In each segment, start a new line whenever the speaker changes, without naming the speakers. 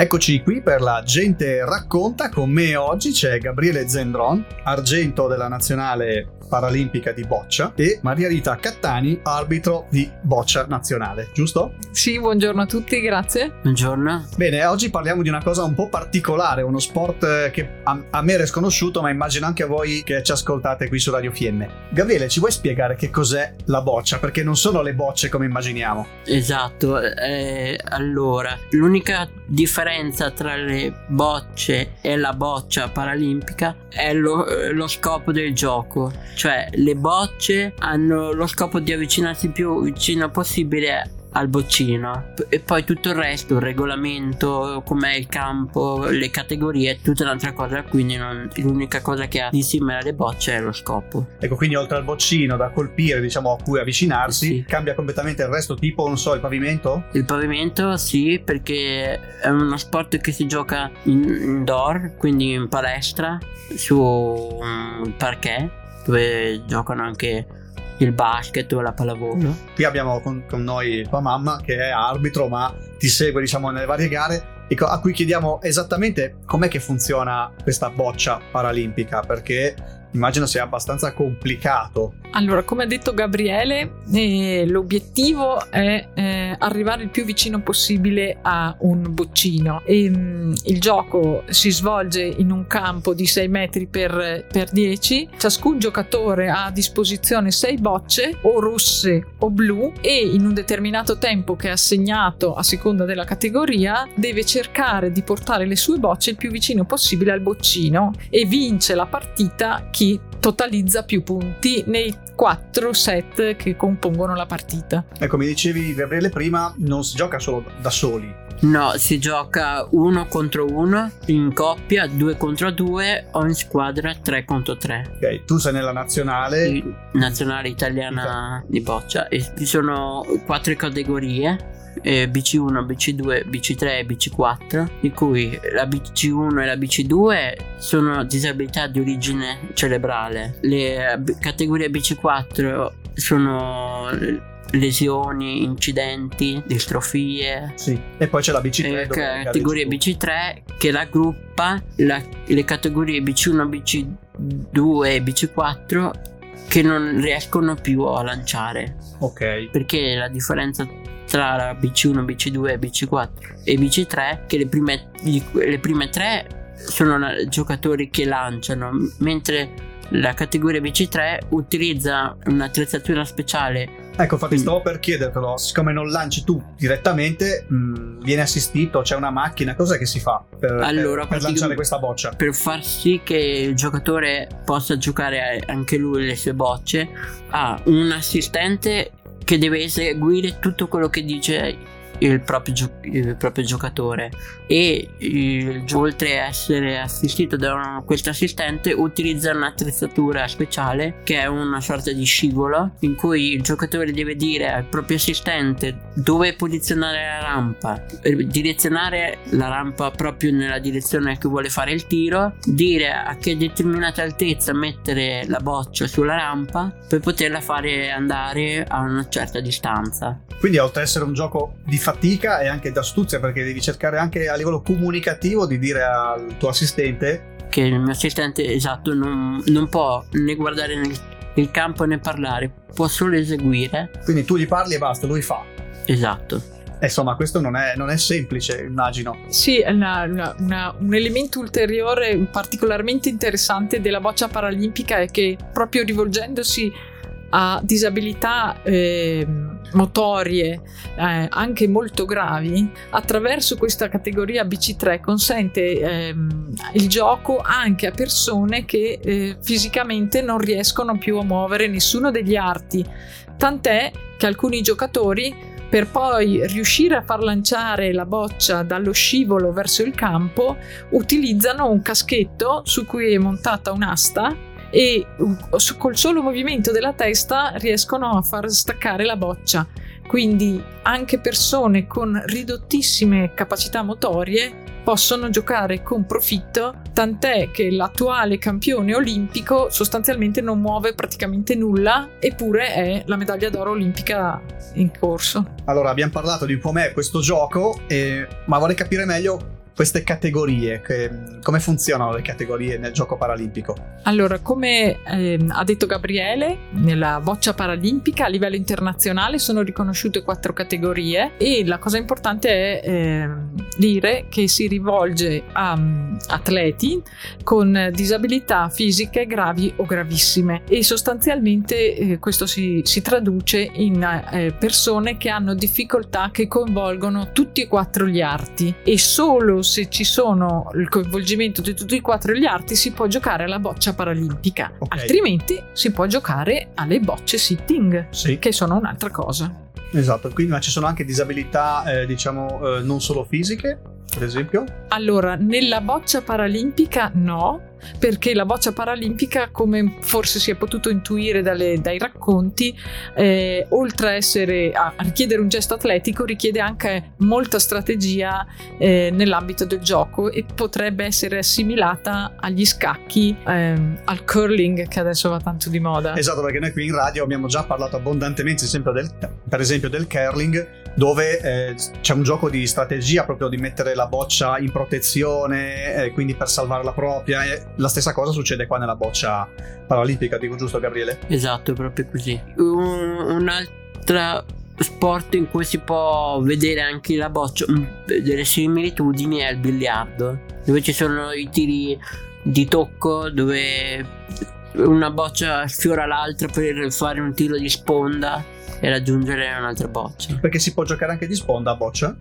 Eccoci qui per la gente racconta, con me oggi c'è Gabriele Zendron, argento della nazionale paralimpica di boccia e Maria Rita Cattani, arbitro di boccia nazionale, giusto?
Sì, buongiorno a tutti, grazie.
Buongiorno.
Bene, oggi parliamo di una cosa un po' particolare, uno sport che a, a me è sconosciuto, ma immagino anche a voi che ci ascoltate qui su Radio Fiemme. Gabriele, ci vuoi spiegare che cos'è la boccia? Perché non sono le bocce come immaginiamo.
Esatto, eh, allora, l'unica differenza tra le bocce e la boccia paralimpica è lo, lo scopo del gioco. Cioè le bocce hanno lo scopo di avvicinarsi più vicino possibile al boccino. E poi tutto il resto il regolamento com'è il campo le categorie è tutta un'altra cosa quindi non, l'unica cosa che ha di simile alle bocce è lo scopo.
Ecco quindi oltre al boccino da colpire diciamo a cui avvicinarsi sì. cambia completamente il resto tipo non so il pavimento?
Il pavimento sì perché è uno sport che si gioca in, indoor quindi in palestra su un parquet dove giocano anche il basket o la pallavolo.
Qui abbiamo con, con, noi tua mamma che è arbitro ma ti segue diciamo nelle varie gare ecco, a cui chiediamo esattamente com'è che funziona questa boccia paralimpica perché immagino sia abbastanza complicato.
Allora, come ha detto Gabriele, eh, l'obiettivo è eh, arrivare il più vicino possibile a un boccino. E, mh, mm, il gioco si svolge in un campo di 6 metri per, per 10. Ciascun giocatore ha a disposizione 6 bocce, o rosse o blu, e in un determinato tempo che è assegnato a seconda della categoria, deve cercare di portare le sue bocce il più vicino possibile al boccino e vince la partita chi totalizza più punti nei quattro set che compongono la partita.
Ecco, mi dicevi Gabriele prima, non si gioca solo da soli.
No, si gioca uno contro uno, in coppia, due contro due o in squadra tre contro tre.
Ok, tu sei nella nazionale...
Nazionale italiana di boccia e ci sono quattro categorie eh, BC1, BC2, BC3 e BC4, di cui la BC1 e la BC2 sono disabilità di origine cerebrale. Le categorie BC4 sono lesioni, incidenti, distrofie.
Sì. E poi c'è la BC3.
Eh, categoria BC3 che raggruppa la, le categorie BC1, BC2 e BC4 che non riescono più a lanciare.
Ok.
Perché la differenza tra BC1, BC2, BC4 e BC3 che le prime, le prime tre sono giocatori che lanciano mentre la categoria BC3 utilizza un'attrezzatura speciale
Ecco, infatti mm. stavo per chiedertelo, siccome non lanci tu direttamente, mh, mm, viene assistito, c'è una macchina, cosa che si fa per, allora, per, per lanciare questa boccia?
Per far sì che il giocatore possa giocare anche lui le sue bocce, ha un assistente che deve eseguire tutto quello che dice il proprio, gio- il proprio giocatore. E il, oltre a essere assistito da questo assistente utilizza un'attrezzatura speciale che è una sorta di scivolo in cui il giocatore deve dire al proprio assistente dove posizionare la rampa direzionare la rampa proprio nella direzione che vuole fare il tiro dire a che determinata altezza mettere la boccia sulla rampa per poterla fare andare a una certa distanza.
Quindi oltre ad essere un gioco di fatica e anche d'astuzia perché devi cercare anche a livello comunicativo di dire al tuo assistente
che il mio assistente esatto non, non può né guardare nel, il campo né parlare, può solo eseguire.
Quindi tu gli parli e basta, lui fa.
Esatto.
Insomma, questo non è, non è, semplice, immagino.
Sì, una, una, una, un elemento ulteriore particolarmente interessante della boccia paralimpica è che proprio rivolgendosi a disabilità eh, motorie eh, anche molto gravi, attraverso questa categoria BC3 consente ehm, il gioco anche a persone che eh, fisicamente non riescono più a muovere nessuno degli arti, tant'è che alcuni giocatori per poi riuscire a far lanciare la boccia dallo scivolo verso il campo utilizzano un caschetto su cui è montata un'asta e col solo movimento della testa riescono a far staccare la boccia. quindi anche persone con ridottissime capacità motorie possono giocare con profitto, tant'è che l'attuale campione olimpico sostanzialmente non muove praticamente nulla, eppure è la medaglia d'oro olimpica in corso.
Allora, abbiamo parlato di com'è questo gioco, eh, ma vorrei capire meglio queste categorie, che, come funzionano le categorie nel gioco paralimpico?
Allora, come eh, ha detto Gabriele, nella boccia paralimpica a livello internazionale sono riconosciute quattro categorie e la cosa importante è eh, dire che si rivolge a um, atleti con disabilità fisiche gravi o gravissime e sostanzialmente eh, questo si, si, traduce in eh, persone che hanno difficoltà che coinvolgono tutti e quattro gli arti e solo se ci sono il coinvolgimento di tutti e quattro gli arti si può giocare alla boccia paralimpica, okay. altrimenti si può giocare alle bocce sitting, sì. che sono un'altra cosa.
Esatto, quindi ma ci sono anche disabilità, eh, diciamo, eh, non solo fisiche, per esempio?
Allora, nella boccia paralimpica no, perché la boccia paralimpica, come forse si è potuto intuire dalle, dai racconti, eh, oltre a, essere, a, richiedere un gesto atletico, richiede anche molta strategia eh, nell'ambito del gioco e potrebbe essere assimilata agli scacchi, ehm, al curling che adesso va tanto di moda.
Esatto, perché noi qui in radio abbiamo già parlato abbondantemente sempre del, per esempio del curling, dove eh, c'è un gioco di strategia proprio di mettere la boccia in protezione, eh, quindi per salvare la propria. E la stessa cosa succede qua nella boccia paralimpica, dico giusto Gabriele?
Esatto, proprio così. Un, un'altra sport in cui si può vedere anche la boccia, mm, delle similitudini è il biliardo, dove ci sono i tiri di tocco, dove una boccia sfiora l'altra per fare un tiro di sponda e raggiungere un'altra boccia.
Perché si può giocare anche di sponda a boccia?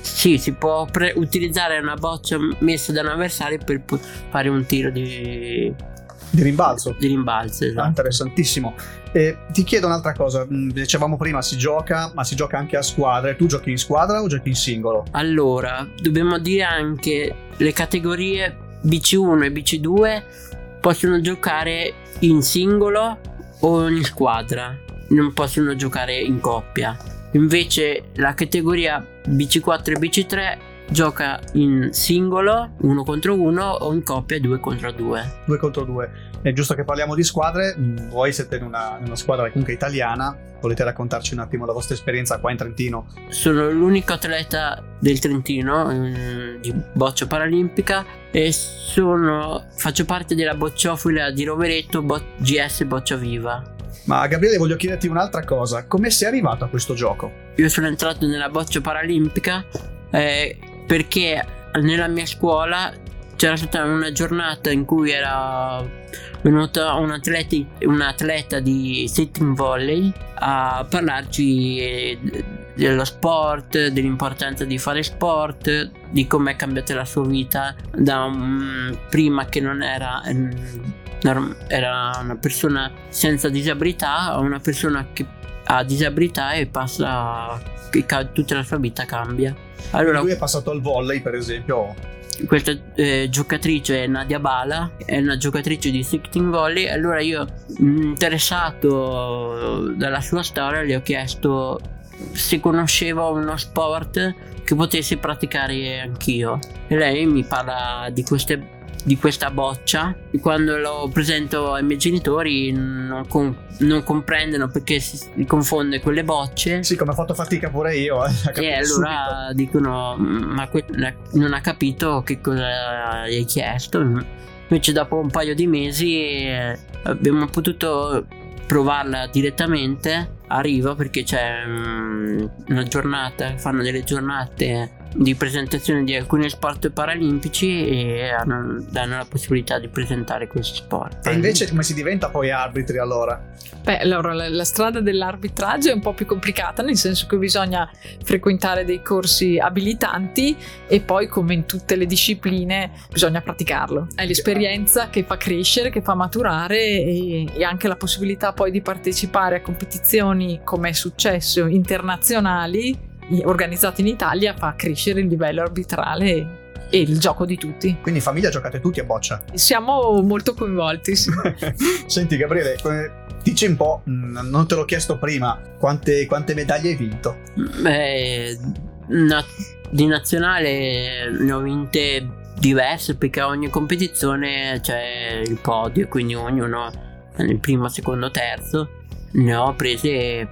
Sì, si può pre- utilizzare una boccia messa da un avversario per po- fare un tiro di...
Di rimbalzo.
Di rimbalzo, esatto.
Ah, interessantissimo. E ti chiedo un'altra cosa, mm, dicevamo prima si gioca, ma si gioca anche a squadre. Tu giochi in squadra o giochi in singolo?
Allora, dobbiamo dire anche le categorie BC1 e BC2 possono giocare in singolo o in squadra, non possono giocare in coppia. Invece la categoria BC4 e BC3 gioca in singolo, uno contro uno o in coppia due contro due.
Due contro due. È giusto che parliamo di squadre, voi siete in una, in una squadra comunque italiana, volete raccontarci un attimo la vostra esperienza qua in Trentino?
Sono l'unico atleta del Trentino mm, di boccia paralimpica e sono, faccio parte della bocciofila di Rovereto Bo- GS Boccia Viva.
Ma Gabriele voglio chiederti un'altra cosa, come sei arrivato a questo gioco?
Io sono entrato nella boccia paralimpica eh, perché nella mia scuola c'era stata una giornata in cui era venuta un atleta, un atleta di sitting volley a parlarci dello sport, dell'importanza di fare sport, di come è cambiata la sua vita da um, prima che non era um, era una persona senza disabilità a una persona che ha disabilità e passa tutta la sua vita cambia.
Allora, lui è passato al volley, per esempio.
Questa eh, giocatrice è Nadia Bala, è una giocatrice di sitting volley. Allora io, interessato dalla sua storia, le ho chiesto se conosceva uno sport che potessi praticare anch'io. E lei mi parla di queste di questa boccia. Quando lo presento ai miei genitori non, com- non comprendono perché si confonde con le bocce.
Sì, come ho fatto fatica pure io. Eh,
e allora subito. dicono: Ma que- non ha capito che cosa gli hai chiesto. Invece, dopo un paio di mesi, eh, abbiamo potuto provarla direttamente arriva perché c'è um, una giornata, fanno delle giornate di presentazione di alcuni sport paralimpici e hanno, danno la possibilità di presentare questi sport.
E invece come si diventa poi arbitri allora?
Beh, allora la, la, strada dell'arbitraggio è un po' più complicata, nel senso che bisogna frequentare dei corsi abilitanti e poi, come in tutte le discipline, bisogna praticarlo. È l'esperienza che fa crescere, che fa maturare e, e anche la possibilità poi di partecipare a competizioni, come è successo, internazionali organizzate in Italia fa crescere il livello arbitrale e il gioco di tutti.
Quindi in famiglia giocate tutti a boccia.
Siamo molto coinvolti. Sì.
Senti Gabriele, dici un po', mm, non te l'ho chiesto prima, quante, quante medaglie hai vinto?
Beh, na- di nazionale ne ho vinte diverse perché ogni competizione c'è il podio, quindi ognuno nel primo, secondo, terzo ne ho prese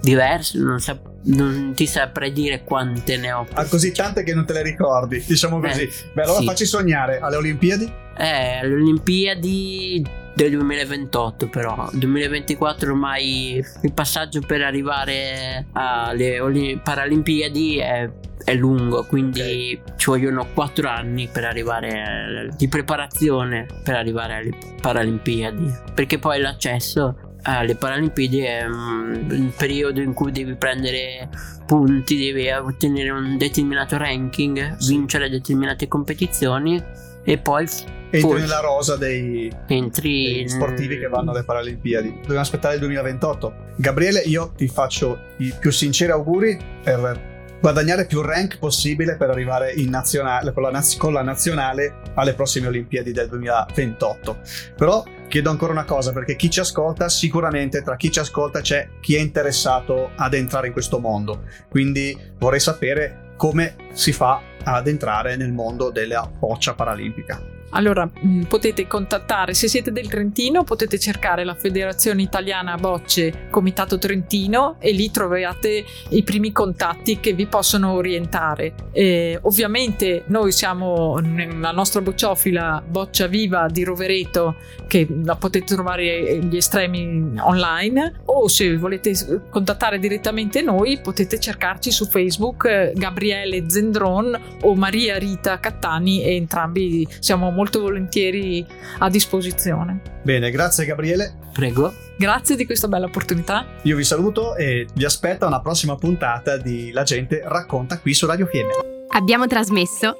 diverse, non, sap- non ti saprei dire quante ne ho.
Ha così tante che non te le ricordi, diciamo così. Beh, Beh allora sì. facci sognare alle Olimpiadi?
Eh, alle Olimpiadi del 2028 però 2024 ormai il passaggio per arrivare alle Paralimpiadi è, è, lungo quindi okay. ci vogliono 4 anni per arrivare di preparazione per arrivare alle Paralimpiadi perché poi l'accesso alle Paralimpiadi è un periodo in cui devi prendere punti, devi ottenere un determinato ranking, vincere determinate competizioni e poi
entri forse, nella rosa dei, dei sportivi che vanno alle Paralimpiadi. Dobbiamo aspettare il 2028. Gabriele, io ti faccio i più sinceri auguri per guadagnare più rank possibile per arrivare in nazionale, con, la, naz- con la nazionale alle prossime Olimpiadi del 2028. Però chiedo ancora una cosa perché chi ci ascolta sicuramente tra chi ci ascolta c'è chi è interessato ad entrare in questo mondo. Quindi vorrei sapere come si fa ad entrare nel mondo della boccia paralimpica
allora, mm, potete contattare, se siete del Trentino, potete cercare la Federazione Italiana Bocce Comitato Trentino e lì troverete i primi contatti che vi possono orientare. Eh, ovviamente noi siamo nella nostra bocciofila Boccia Viva di Rovereto, che la potete trovare gli estremi online, o se volete contattare direttamente noi, potete cercarci su Facebook eh, Gabriele Zendron o Maria Rita Cattani e entrambi siamo molto molto volentieri a disposizione.
Bene, grazie Gabriele.
Prego.
Grazie di questa bella opportunità.
Io vi saluto e vi aspetto a una prossima puntata di La gente racconta qui su Radio Fiemme.
Abbiamo trasmesso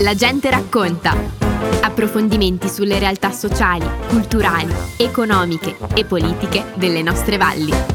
La gente racconta. Approfondimenti sulle realtà sociali, culturali, economiche e politiche delle nostre valli.